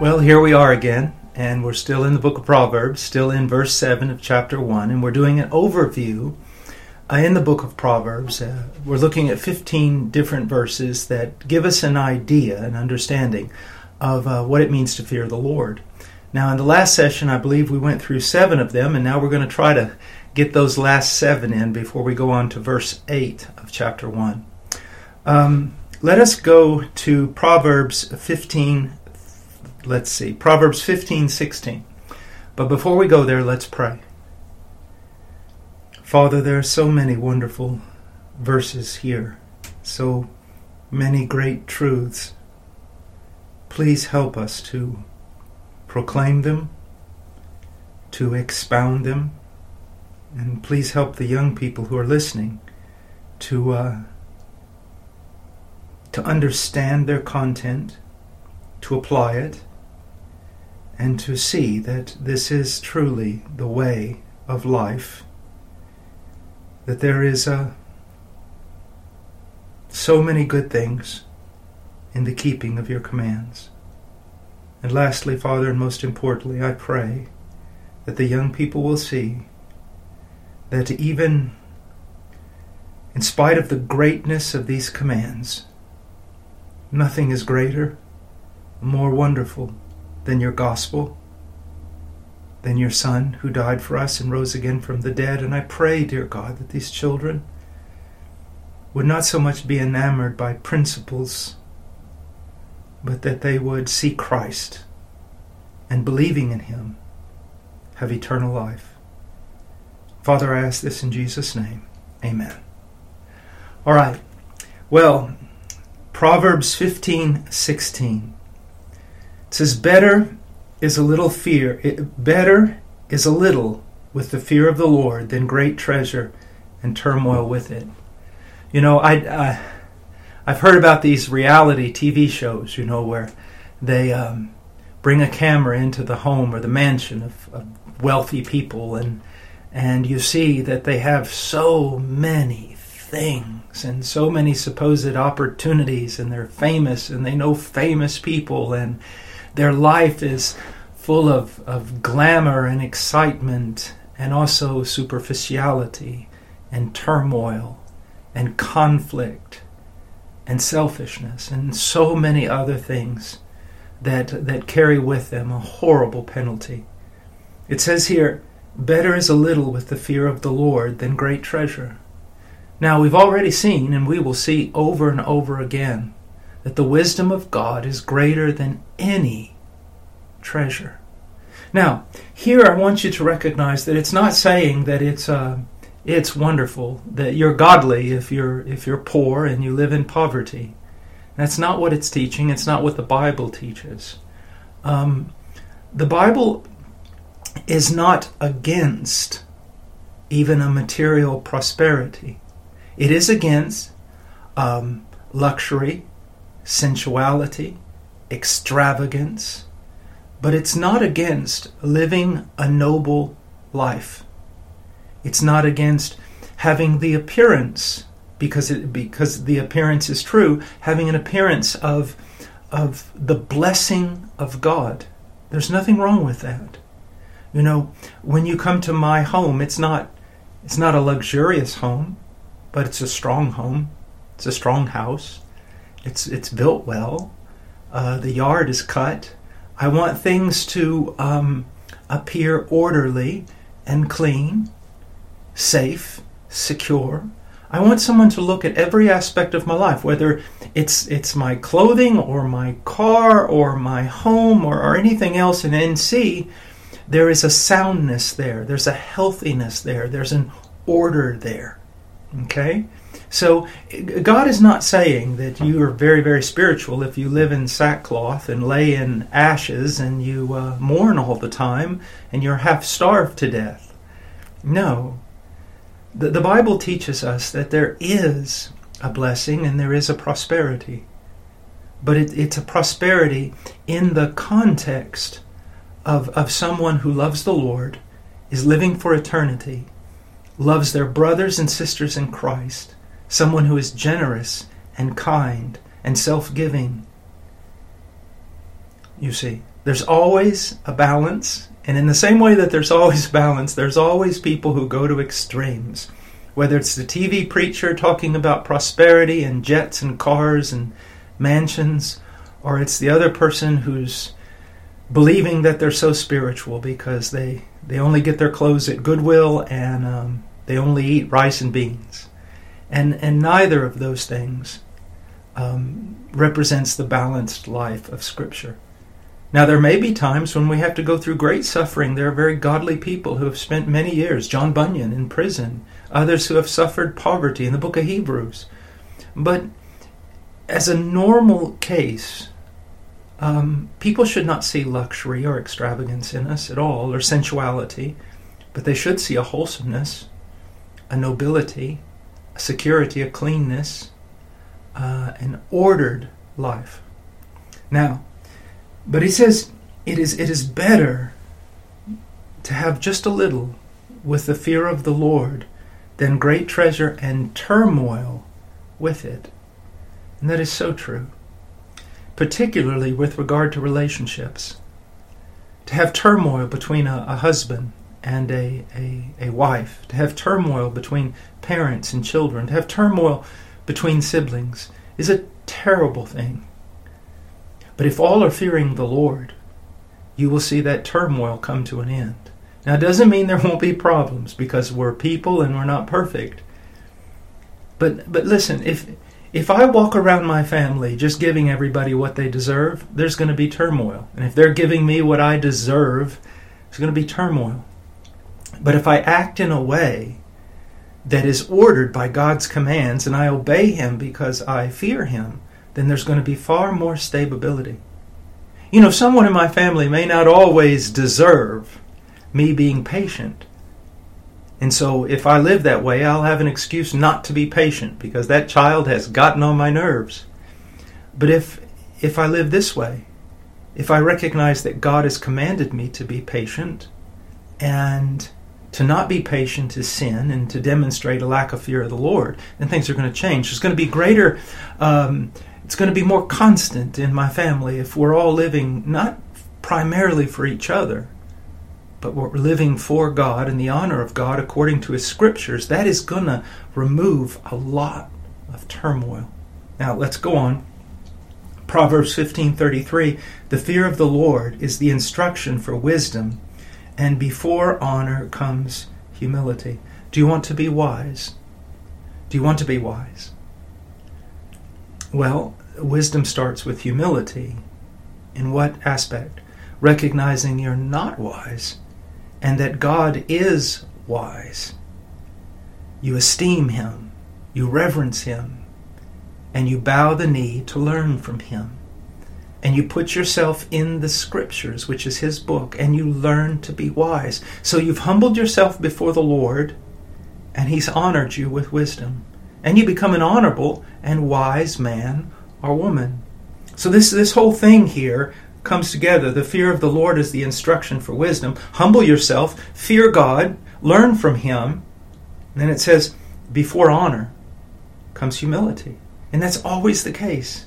Well, here we are again, and we're still in the book of Proverbs, still in verse 7 of chapter 1, and we're doing an overview uh, in the book of Proverbs. Uh, we're looking at 15 different verses that give us an idea, an understanding of uh, what it means to fear the Lord. Now, in the last session, I believe we went through seven of them, and now we're going to try to get those last seven in before we go on to verse 8 of chapter 1. Um, let us go to Proverbs 15 let's see, Proverbs 15, 16. But before we go there, let's pray. Father, there are so many wonderful verses here, so many great truths. Please help us to proclaim them, to expound them, and please help the young people who are listening to uh, to understand their content, to apply it, and to see that this is truly the way of life, that there is a, so many good things in the keeping of your commands. And lastly, Father, and most importantly, I pray that the young people will see that even in spite of the greatness of these commands, nothing is greater, more wonderful than your gospel, than your Son who died for us and rose again from the dead. And I pray, dear God, that these children would not so much be enamored by principles, but that they would see Christ and believing in Him have eternal life. Father, I ask this in Jesus' name. Amen. All right. Well, Proverbs 15 16. It says, Better is a little fear, it, better is a little with the fear of the Lord than great treasure and turmoil with it. You know, I, I I've heard about these reality TV shows, you know, where they um, bring a camera into the home or the mansion of, of wealthy people, and and you see that they have so many things and so many supposed opportunities, and they're famous and they know famous people, and their life is full of, of glamour and excitement and also superficiality and turmoil and conflict and selfishness and so many other things that, that carry with them a horrible penalty. It says here, Better is a little with the fear of the Lord than great treasure. Now, we've already seen, and we will see over and over again, that the wisdom of God is greater than any treasure. Now, here I want you to recognize that it's not saying that it's uh, it's wonderful that you're godly if you're if you're poor and you live in poverty. That's not what it's teaching. It's not what the Bible teaches. Um, the Bible is not against even a material prosperity. It is against um, luxury, sensuality, extravagance, but it's not against living a noble life. It's not against having the appearance, because it, because the appearance is true, having an appearance of of the blessing of God. There's nothing wrong with that. You know, when you come to my home, it's not it's not a luxurious home, but it's a strong home. It's a strong house. It's it's built well. Uh, the yard is cut. I want things to um, appear orderly and clean, safe, secure. I want someone to look at every aspect of my life, whether it's it's my clothing or my car or my home or, or anything else, in NC. there is a soundness there, there's a healthiness there, there's an order there. Okay? So God is not saying that you are very, very spiritual if you live in sackcloth and lay in ashes and you uh, mourn all the time and you're half starved to death. No. The, the Bible teaches us that there is a blessing and there is a prosperity. But it, it's a prosperity in the context of, of someone who loves the Lord, is living for eternity, loves their brothers and sisters in Christ, someone who is generous and kind and self giving. You see, there's always a balance, and in the same way that there's always balance, there's always people who go to extremes. Whether it's the TV preacher talking about prosperity and jets and cars and mansions, or it's the other person who's believing that they're so spiritual because they, they only get their clothes at Goodwill and um, they only eat rice and beans. And, and neither of those things um, represents the balanced life of Scripture. Now, there may be times when we have to go through great suffering. There are very godly people who have spent many years, John Bunyan in prison, others who have suffered poverty in the book of Hebrews. But as a normal case, um, people should not see luxury or extravagance in us at all, or sensuality, but they should see a wholesomeness, a nobility, a security, a cleanness, uh, an ordered life. Now, but he says it is it is better to have just a little with the fear of the Lord than great treasure and turmoil with it. And that is so true, particularly with regard to relationships. To have turmoil between a, a husband and a, a, a wife, to have turmoil between parents and children, to have turmoil between siblings is a terrible thing. But if all are fearing the Lord, you will see that turmoil come to an end. Now, it doesn't mean there won't be problems because we're people and we're not perfect. But but listen, if if I walk around my family just giving everybody what they deserve, there's going to be turmoil. And if they're giving me what I deserve, there's going to be turmoil. But if I act in a way that is ordered by God's commands and I obey Him because I fear Him, then there's going to be far more stability. You know, someone in my family may not always deserve me being patient, and so if I live that way, I'll have an excuse not to be patient because that child has gotten on my nerves. But if if I live this way, if I recognize that God has commanded me to be patient and to not be patient is sin and to demonstrate a lack of fear of the Lord, then things are going to change. There's going to be greater, um, it's going to be more constant in my family if we're all living not primarily for each other, but we're living for God and the honor of God according to His scriptures, that is going to remove a lot of turmoil. Now let's go on. Proverbs 15:33 The fear of the Lord is the instruction for wisdom, and before honor comes humility. Do you want to be wise? Do you want to be wise? Well, wisdom starts with humility. In what aspect? Recognizing you're not wise and that God is wise. You esteem Him, you reverence Him, and you bow the knee to learn from Him. And you put yourself in the Scriptures, which is His book, and you learn to be wise. So you've humbled yourself before the Lord, and He's honored you with wisdom. And you become an honorable and wise man or woman. So this this whole thing here comes together. The fear of the Lord is the instruction for wisdom. Humble yourself, fear God, learn from Him. And then it says, before honor comes humility. And that's always the case.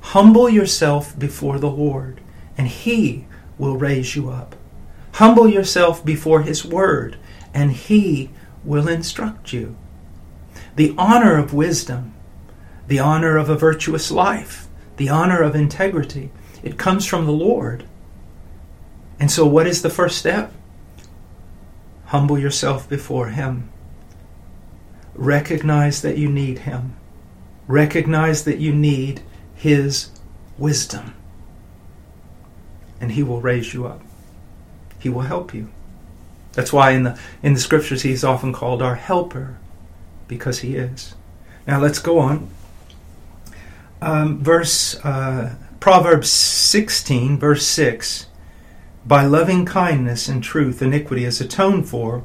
Humble yourself before the Lord, and He will raise you up. Humble yourself before His Word, and He will instruct you. The honor of wisdom, the honor of a virtuous life, the honor of integrity, it comes from the Lord. And so, what is the first step? Humble yourself before Him. Recognize that you need Him. Recognize that you need His wisdom. And He will raise you up. He will help you. That's why in the, in the scriptures He's often called our helper, because He is. Now let's go on. Um, verse uh, Proverbs 16, verse 6. By loving kindness and truth, iniquity is atoned for,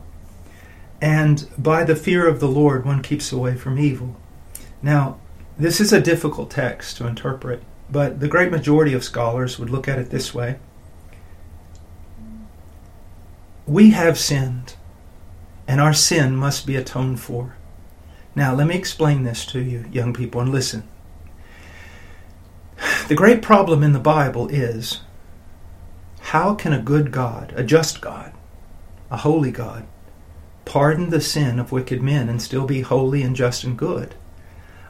and by the fear of the Lord, one keeps away from evil. Now, this is a difficult text to interpret, but the great majority of scholars would look at it this way We have sinned, and our sin must be atoned for. Now, let me explain this to you, young people, and listen. The great problem in the Bible is how can a good God, a just God, a holy God, pardon the sin of wicked men and still be holy and just and good?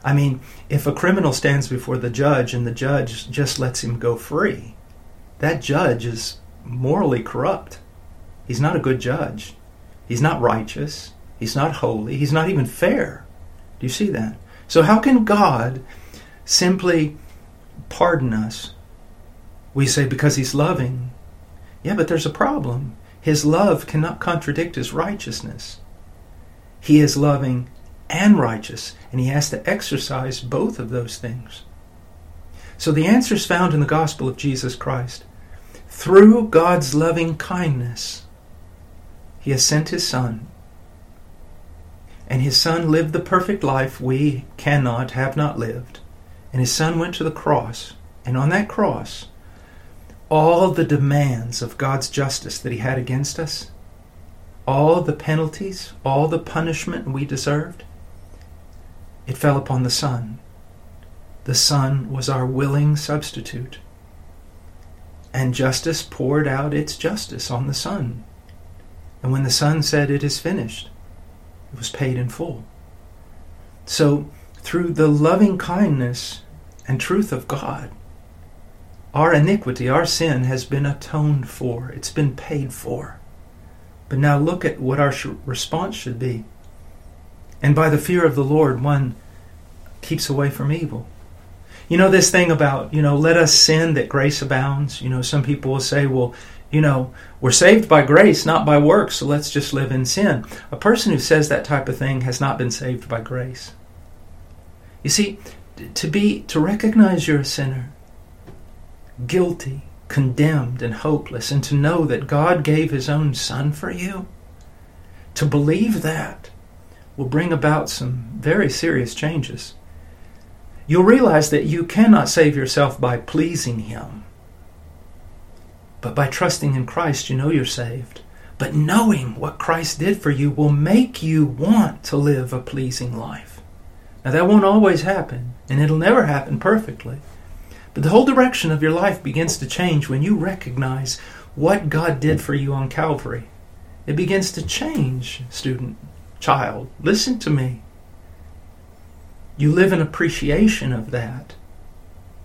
I mean, if a criminal stands before the judge and the judge just lets him go free, that judge is morally corrupt. He's not a good judge. He's not righteous. He's not holy. He's not even fair. Do you see that? So, how can God simply pardon us? We say because He's loving. Yeah, but there's a problem. His love cannot contradict His righteousness. He is loving and righteous, and He has to exercise both of those things. So, the answer is found in the gospel of Jesus Christ. Through God's loving kindness, He has sent His Son and his son lived the perfect life we cannot, have not lived. And his son went to the cross. And on that cross, all the demands of God's justice that he had against us, all the penalties, all the punishment we deserved, it fell upon the Son. The Son was our willing substitute. And justice poured out its justice on the Son. And when the Son said, It is finished, it was paid in full. So, through the loving kindness and truth of God, our iniquity, our sin has been atoned for. It's been paid for. But now look at what our sh- response should be. And by the fear of the Lord, one keeps away from evil. You know, this thing about, you know, let us sin that grace abounds. You know, some people will say, well, you know, we're saved by grace, not by works, so let's just live in sin. A person who says that type of thing has not been saved by grace. You see, to be to recognize you're a sinner, guilty, condemned and hopeless and to know that God gave his own son for you, to believe that will bring about some very serious changes. You'll realize that you cannot save yourself by pleasing him. But by trusting in Christ, you know you're saved. But knowing what Christ did for you will make you want to live a pleasing life. Now, that won't always happen, and it'll never happen perfectly. But the whole direction of your life begins to change when you recognize what God did for you on Calvary. It begins to change, student, child. Listen to me. You live in appreciation of that.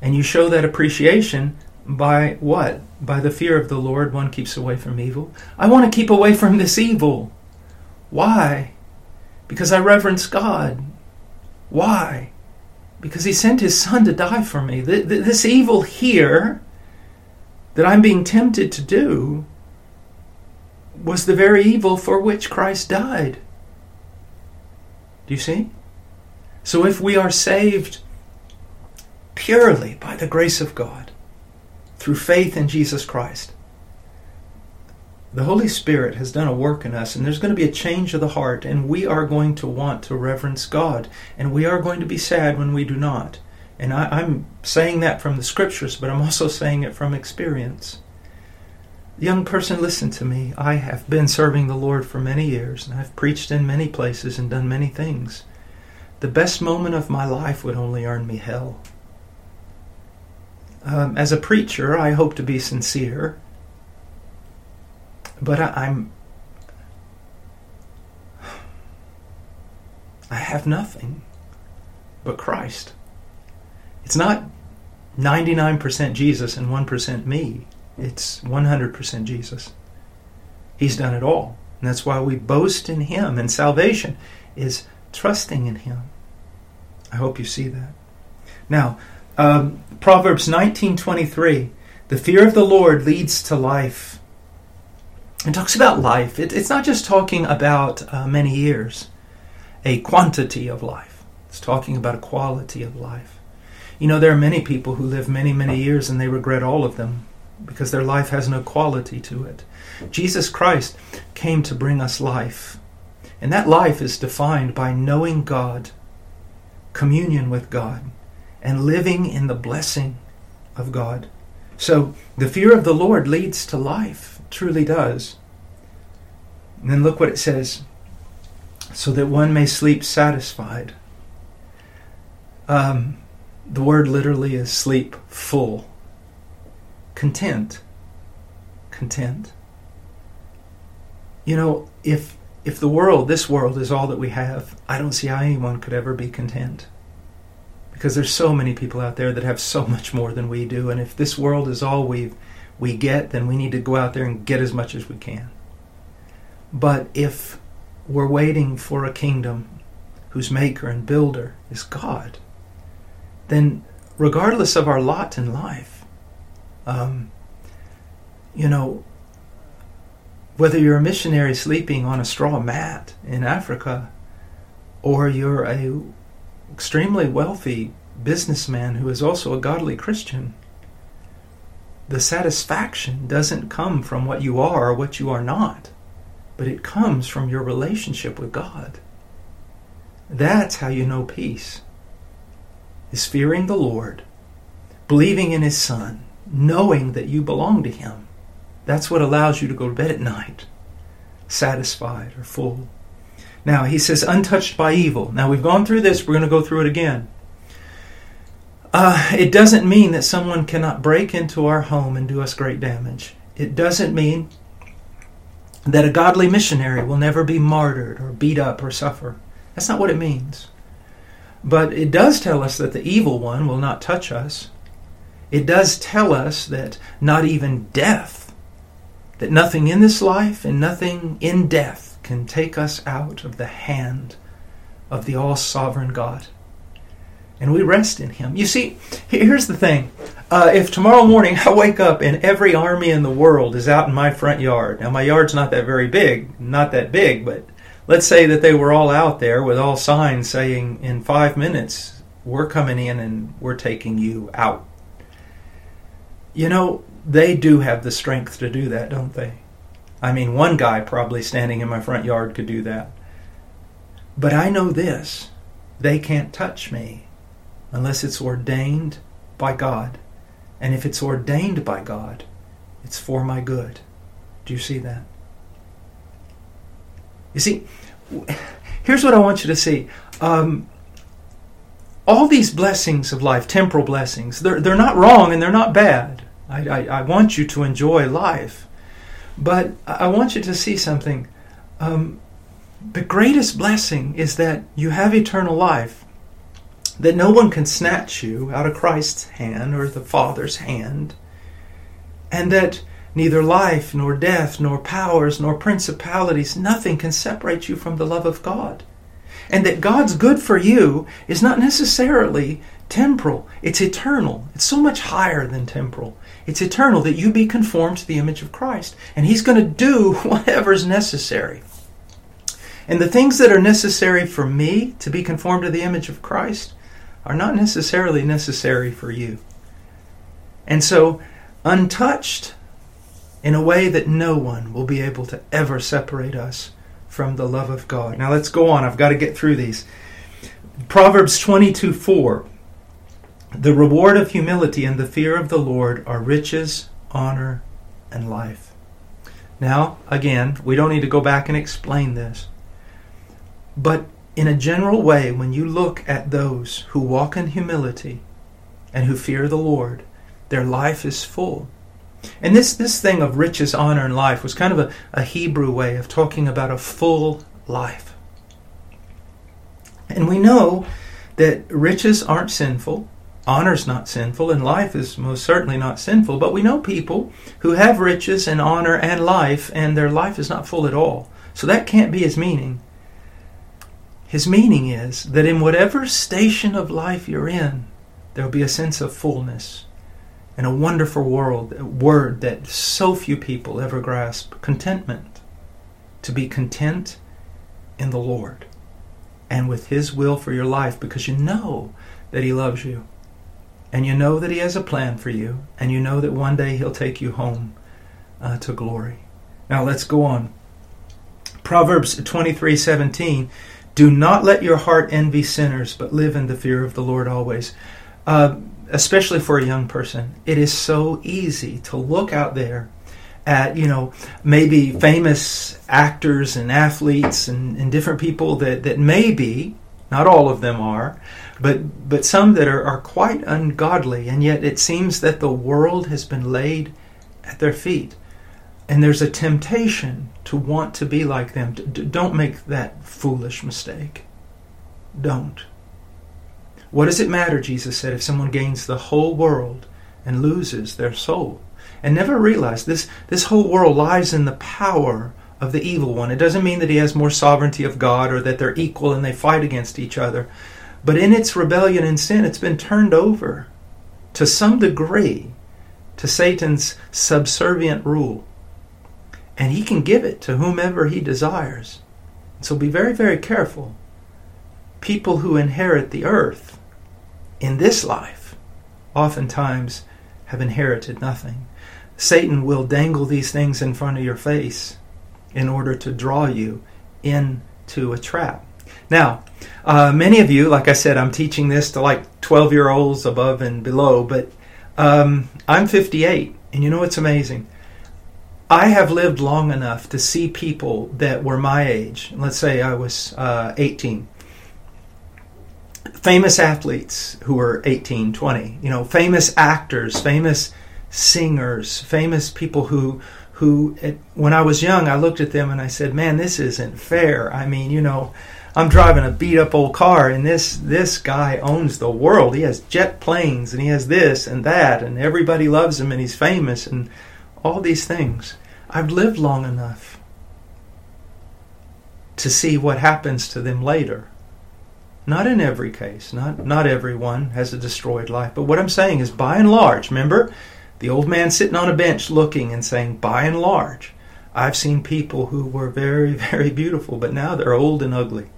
And you show that appreciation by what? By the fear of the Lord, one keeps away from evil. I want to keep away from this evil. Why? Because I reverence God. Why? Because He sent His Son to die for me. This evil here that I'm being tempted to do was the very evil for which Christ died. Do you see? So if we are saved purely by the grace of God, through faith in Jesus Christ. The Holy Spirit has done a work in us, and there's going to be a change of the heart, and we are going to want to reverence God, and we are going to be sad when we do not. And I, am saying that from the scriptures, but I'm also saying it from experience. Young person, listen to me. I have been serving the Lord for many years, and I've preached in many places and done many things. The best moment of my life would only earn me hell. Um, as a preacher, I hope to be sincere, but I, I'm. I have nothing but Christ. It's not 99% Jesus and 1% me. It's 100% Jesus. He's done it all. And that's why we boast in Him. And salvation is trusting in Him. I hope you see that. Now, um, Proverbs 19:23, the fear of the Lord leads to life. It talks about life. It, it's not just talking about uh, many years, a quantity of life. It's talking about a quality of life. You know, there are many people who live many, many years and they regret all of them because their life has no quality to it. Jesus Christ came to bring us life. And that life is defined by knowing God, communion with God, and living in the blessing of God. So the fear of the Lord leads to life, truly does. And then look what it says so that one may sleep satisfied. Um, the word literally is sleep full. Content. Content. You know, if if the world, this world, is all that we have, I don't see how anyone could ever be content. Because there's so many people out there that have so much more than we do, and if this world is all we we get, then we need to go out there and get as much as we can. But if we're waiting for a kingdom whose maker and builder is God, then regardless of our lot in life, um, you know, whether you're a missionary sleeping on a straw mat in Africa, or you're a extremely wealthy businessman who is also a godly Christian, the satisfaction doesn't come from what you are or what you are not, but it comes from your relationship with God. That's how you know peace. Is fearing the Lord, believing in his son, knowing that you belong to him. That's what allows you to go to bed at night, satisfied or full. Now, he says, untouched by evil. Now, we've gone through this, we're going to go through it again. Uh, it doesn't mean that someone cannot break into our home and do us great damage. It doesn't mean that a godly missionary will never be martyred or beat up or suffer. That's not what it means. But it does tell us that the evil one will not touch us. It does tell us that not even death, that nothing in this life and nothing in death can take us out of the hand of the all sovereign God and we rest in Him. You see, here's the thing. Uh, if tomorrow morning I wake up and every army in the world is out in my front yard, now my yard's not that very big, not that big, but let's say that they were all out there with all signs saying, in five minutes, we're coming in and we're taking you out. You know, they do have the strength to do that, don't they? I mean, one guy probably standing in my front yard could do that. But I know this they can't touch me unless it's ordained by God. And if it's ordained by God, it's for my good. Do you see that? You see, here's what I want you to see. Um, all these blessings of life, temporal blessings, they're, they're not wrong and they're not bad. I, I, I want you to enjoy life. But I want you to see something. Um, the greatest blessing is that you have eternal life that no one can snatch you out of Christ's hand or the Father's hand, and that neither life, nor death, nor powers, nor principalities, nothing can separate you from the love of God. And that God's good for you is not necessarily temporal, it's eternal. It's so much higher than temporal. It's eternal that you be conformed to the image of Christ. And He's going to do whatever's necessary. And the things that are necessary for me to be conformed to the image of Christ are not necessarily necessary for you. And so, untouched in a way that no one will be able to ever separate us from the love of God. Now let's go on. I've got to get through these. Proverbs 22 4. The reward of humility and the fear of the Lord are riches, honor, and life. Now, again, we don't need to go back and explain this. But in a general way, when you look at those who walk in humility and who fear the Lord, their life is full. And this, this thing of riches, honor, and life was kind of a, a Hebrew way of talking about a full life. And we know that riches aren't sinful, honor's not sinful, and life is most certainly not sinful. But we know people who have riches and honor and life, and their life is not full at all. So that can't be his meaning. His meaning is that in whatever station of life you're in, there will be a sense of fullness and a wonderful world, word that so few people ever grasp contentment. To be content in the Lord. and with His will for your life because you know that He loves you. And you know that He has a plan for you. And you know that one day He'll take you home uh, to glory. Now let's go on. Proverbs 23:17 Do not let your heart envy sinners, but live in the fear of the Lord always. Uh, especially for a young person, it is so easy to look out there at you know maybe famous actors and athletes and, and different people that that maybe not all of them are but but some that are, are quite ungodly and yet it seems that the world has been laid at their feet. And there's a temptation to want to be like them. Don't make that foolish mistake. Don't what does it matter jesus said if someone gains the whole world and loses their soul and never realize this, this whole world lies in the power of the evil one. It doesn't mean that he has more sovereignty of God or that they're equal and they fight against each other. But in its rebellion and sin, it's been turned over to some degree to Satan's subservient rule. And he can give it to whomever he desires. So be very, very careful. People who inherit the earth in this life oftentimes have inherited nothing. Satan will dangle these things in front of your face in order to draw you into a trap. Now, uh, many of you, like I said, I'm teaching this to like 12 year olds above and below, but um, I'm 58, and you know what's amazing? I have lived long enough to see people that were my age. Let's say I was uh, 18. Famous athletes who were 18, 20, you know, famous actors, famous singers, famous people who who when I was young I looked at them and I said, "Man, this isn't fair." I mean, you know, I'm driving a beat up old car and this this guy owns the world. He has jet planes and he has this and that and everybody loves him and he's famous and all these things. I've lived long enough to see what happens to them later. Not in every case, not not everyone has a destroyed life, but what I'm saying is by and large, remember, the old man sitting on a bench looking and saying, by and large, I've seen people who were very, very beautiful, but now they're old and ugly.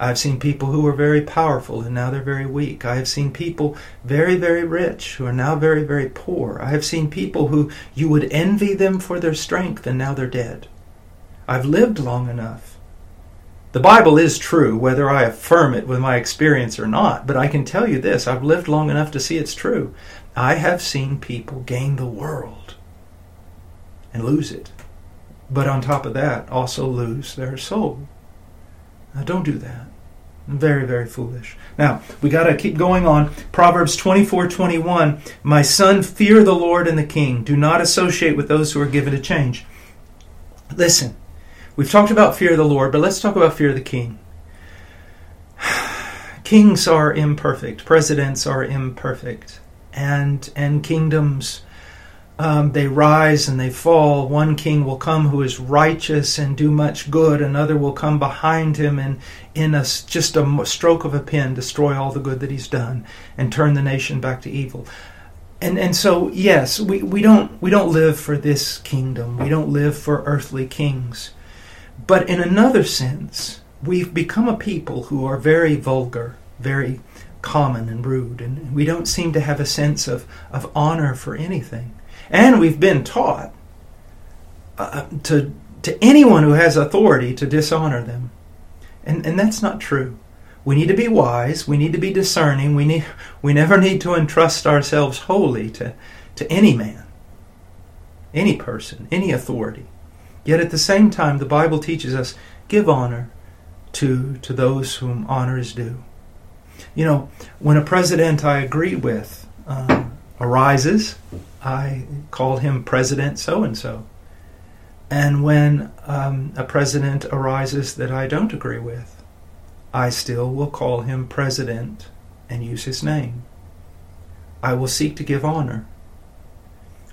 I've seen people who were very powerful and now they're very weak. I have seen people very, very rich who are now very, very poor. I have seen people who you would envy them for their strength and now they're dead. I've lived long enough. The Bible is true, whether I affirm it with my experience or not, but I can tell you this I've lived long enough to see it's true. I have seen people gain the world and lose it. But on top of that, also lose their soul. Now, don't do that. Very, very foolish. Now, we got to keep going on. Proverbs 24 21. My son, fear the Lord and the king. Do not associate with those who are given to change. Listen, we've talked about fear of the Lord, but let's talk about fear of the king. Kings are imperfect, presidents are imperfect and and kingdoms um, they rise and they fall. One king will come who is righteous and do much good. Another will come behind him and, in a, just a stroke of a pen, destroy all the good that he's done and turn the nation back to evil. And and so yes, we, we don't we don't live for this kingdom. We don't live for earthly kings. But in another sense, we've become a people who are very vulgar, very common and rude, and we don't seem to have a sense of, of honor for anything. And we've been taught uh, to, to anyone who has authority to dishonor them. And, and that's not true. We need to be wise. We need to be discerning. We, need, we never need to entrust ourselves wholly to, to any man, any person, any authority. Yet at the same time, the Bible teaches us give honor to, to those whom honor is due. You know, when a president I agree with um, arises, I call him President so and so. And when um, a president arises that I don't agree with, I still will call him President and use his name. I will seek to give honor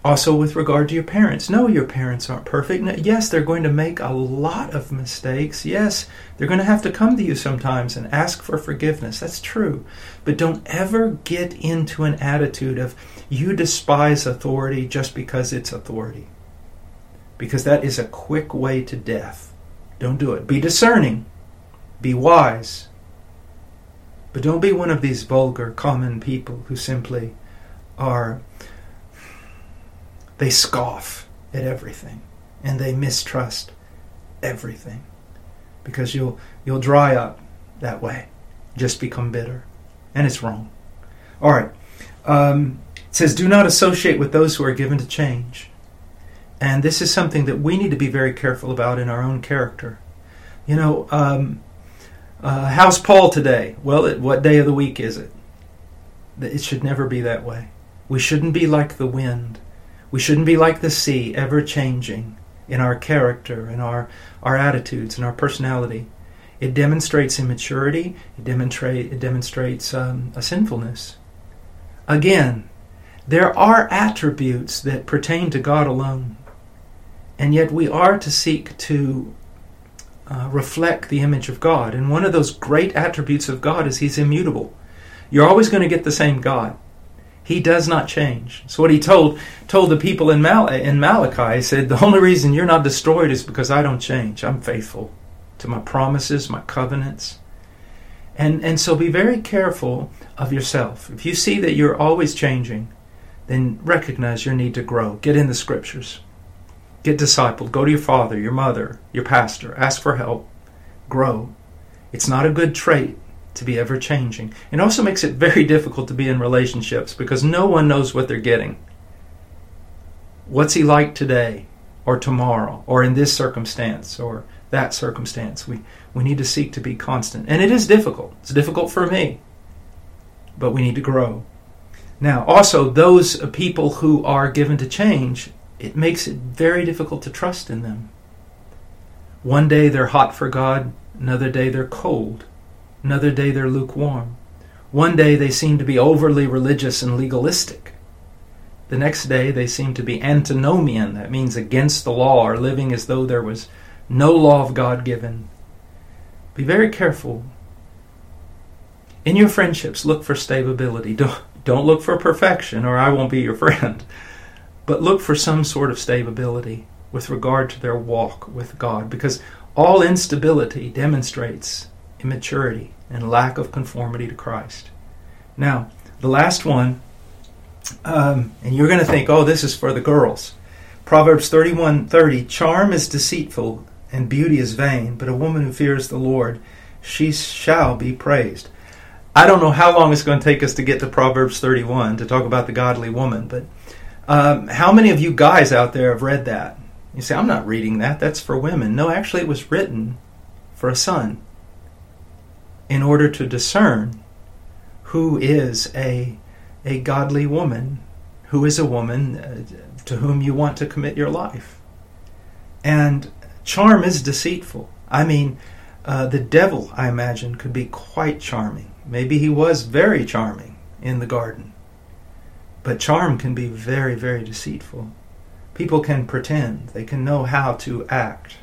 also, with regard to your parents, no, your parents aren't perfect. Yes, they're going to make a lot of mistakes. Yes, they're going to have to come to you sometimes and ask for forgiveness. That's true. But don't ever get into an attitude of you despise authority just because it's authority. Because that is a quick way to death. Don't do it. Be discerning. Be wise. But don't be one of these vulgar, common people who simply are. They scoff at everything and they mistrust everything because you'll you'll dry up that way. Just become bitter and it's wrong. All right. Um, it says do not associate with those who are given to change. And this is something that we need to be very careful about in our own character. You know um, uh, how's paul today? Well it, what day of the week is it? It should never be that way. We shouldn't be like the wind we shouldn't be like the sea ever changing in our character and our, our attitudes and our personality. It demonstrates immaturity, it, demonstrate, it demonstrates um, a sinfulness. Again, there are attributes that pertain to God alone, and yet we are to seek to uh, reflect the image of God. And one of those great attributes of God is He's immutable. You're always going to get the same God. He does not change. So what he told told the people in, Mal- in Malachi, he said, the only reason you're not destroyed is because I don't change. I'm faithful to my promises, my covenants. And, and so be very careful of yourself. If you see that you're always changing, then recognize your need to grow. Get in the scriptures. Get discipled. Go to your father, your mother, your pastor. Ask for help. Grow. It's not a good trait to be ever changing. It also makes it very difficult to be in relationships because no one knows what they're getting. What's he like today or tomorrow or in this circumstance or that circumstance? We, we need to seek to be constant. And it is difficult. It's difficult for me, but we need to grow. Now, also, those people who are given to change, it makes it very difficult to trust in them. One day they're hot for God, another day they're cold. Another day they're lukewarm. One day they seem to be overly religious and legalistic. The next day they seem to be antinomian, that means against the law, or living as though there was no law of God given. Be very careful. In your friendships, look for stability. Don't, don't look for perfection, or I won't be your friend. But look for some sort of stability with regard to their walk with God, because all instability demonstrates immaturity and lack of conformity to Christ. Now, the last one, um, and you're going to think, oh, this is for the girls. Proverbs 31:30, charm is deceitful and beauty is vain, but a woman who fears the Lord, she shall be praised. I don't know how long it's going to take us to get to Proverbs 31 to talk about the godly woman, but um, how many of you guys out there have read that? You say, I'm not reading that. That's for women. No, actually, it was written for a son in order to discern who is a, a godly woman, who is a woman uh, to whom you want to commit your life. And charm is deceitful. I mean, uh, the devil, I imagine, could be quite charming. Maybe he was very charming in the garden. But charm can be very, very deceitful. People can pretend, they can know how to act,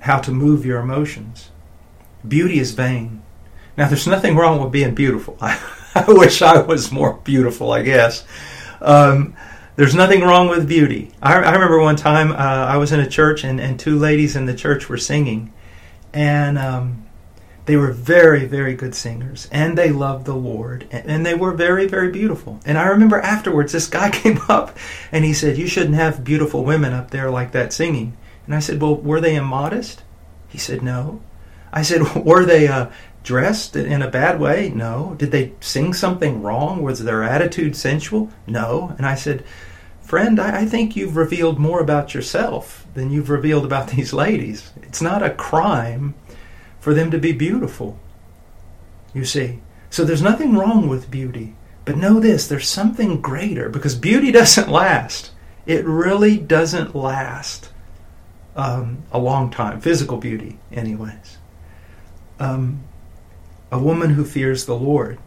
how to move your emotions. Beauty is vain. Now, there's nothing wrong with being beautiful. I, I wish I was more beautiful, I guess. Um, there's nothing wrong with beauty. I, I remember one time uh, I was in a church and, and two ladies in the church were singing. And um, they were very, very good singers. And they loved the Lord. And, and they were very, very beautiful. And I remember afterwards this guy came up and he said, You shouldn't have beautiful women up there like that singing. And I said, Well, were they immodest? He said, No. I said, were they uh, dressed in a bad way? No. Did they sing something wrong? Was their attitude sensual? No. And I said, friend, I, I think you've revealed more about yourself than you've revealed about these ladies. It's not a crime for them to be beautiful. You see. So there's nothing wrong with beauty. But know this there's something greater because beauty doesn't last. It really doesn't last um, a long time. Physical beauty, anyways um, a woman who fears the Lord,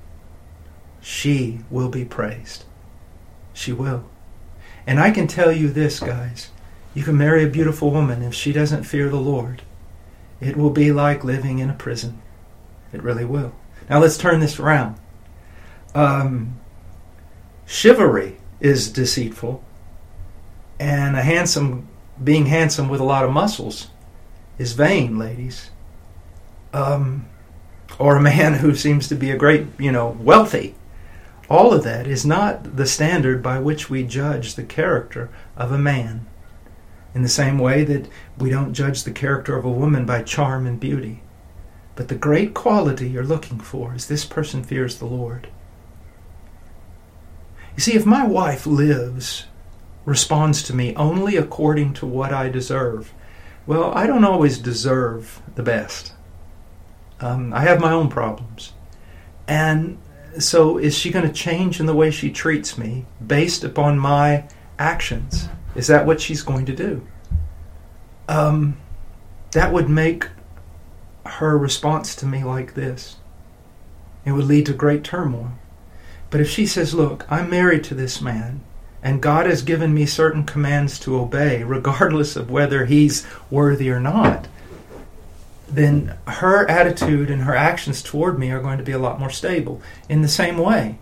she will be praised. She will. And I can tell you this, guys. You can marry a beautiful woman if she doesn't fear the Lord. It will be like living in a prison. It really will. Now let's turn this around. Um, chivalry is deceitful, and a handsome, being handsome with a lot of muscles, is vain, ladies um, or a man who seems to be a great, you know, wealthy. All of that is not the standard by which we judge the character of a man. In the same way that we don't judge the character of a woman by charm and beauty. But the great quality you're looking for is this person fears the Lord. You see, if my wife lives, responds to me only according to what I deserve, well, I don't always deserve the best. Um, I have my own problems. And so, is she going to change in the way she treats me based upon my actions? Is that what she's going to do? Um, that would make her response to me like this. It would lead to great turmoil. But if she says, Look, I'm married to this man, and God has given me certain commands to obey, regardless of whether he's worthy or not, then her attitude and her actions toward me are going to be a lot more stable. In the same way,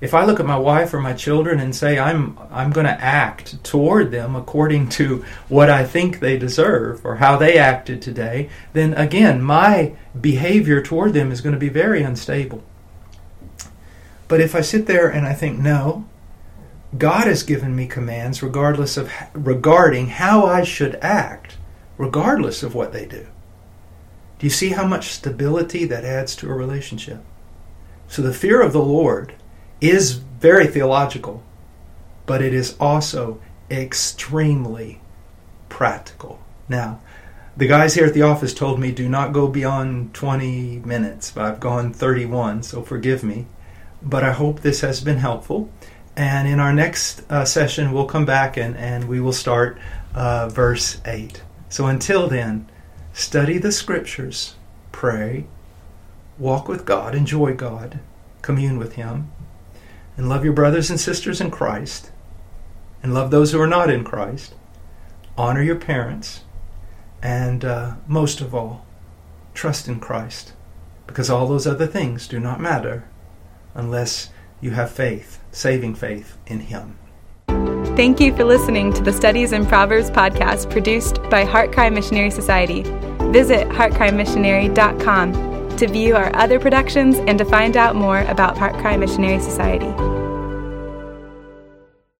if I look at my wife or my children and say I'm I'm going to act toward them according to what I think they deserve or how they acted today, then again my behavior toward them is going to be very unstable. But if I sit there and I think no, God has given me commands regardless of regarding how I should act, regardless of what they do. Do you see how much stability that adds to a relationship? So the fear of the Lord is very theological, but it is also extremely practical. Now, the guys here at the office told me do not go beyond 20 minutes. But I've gone 31, so forgive me. But I hope this has been helpful. And in our next uh, session, we'll come back and, and we will start uh, verse 8. So until then, study the scriptures, pray, walk with God, enjoy God, commune with Him, and love your brothers and sisters in Christ, and love those who are not in Christ. Honor your parents, and uh, most of all, trust in Christ, because all those other things do not matter unless you have faith, saving faith in Him. Thank you for listening to the Studies in Proverbs podcast produced by HeartCry Missionary Society. Visit heartcrymissionary.com to view our other productions and to find out more about HeartCry Missionary Society.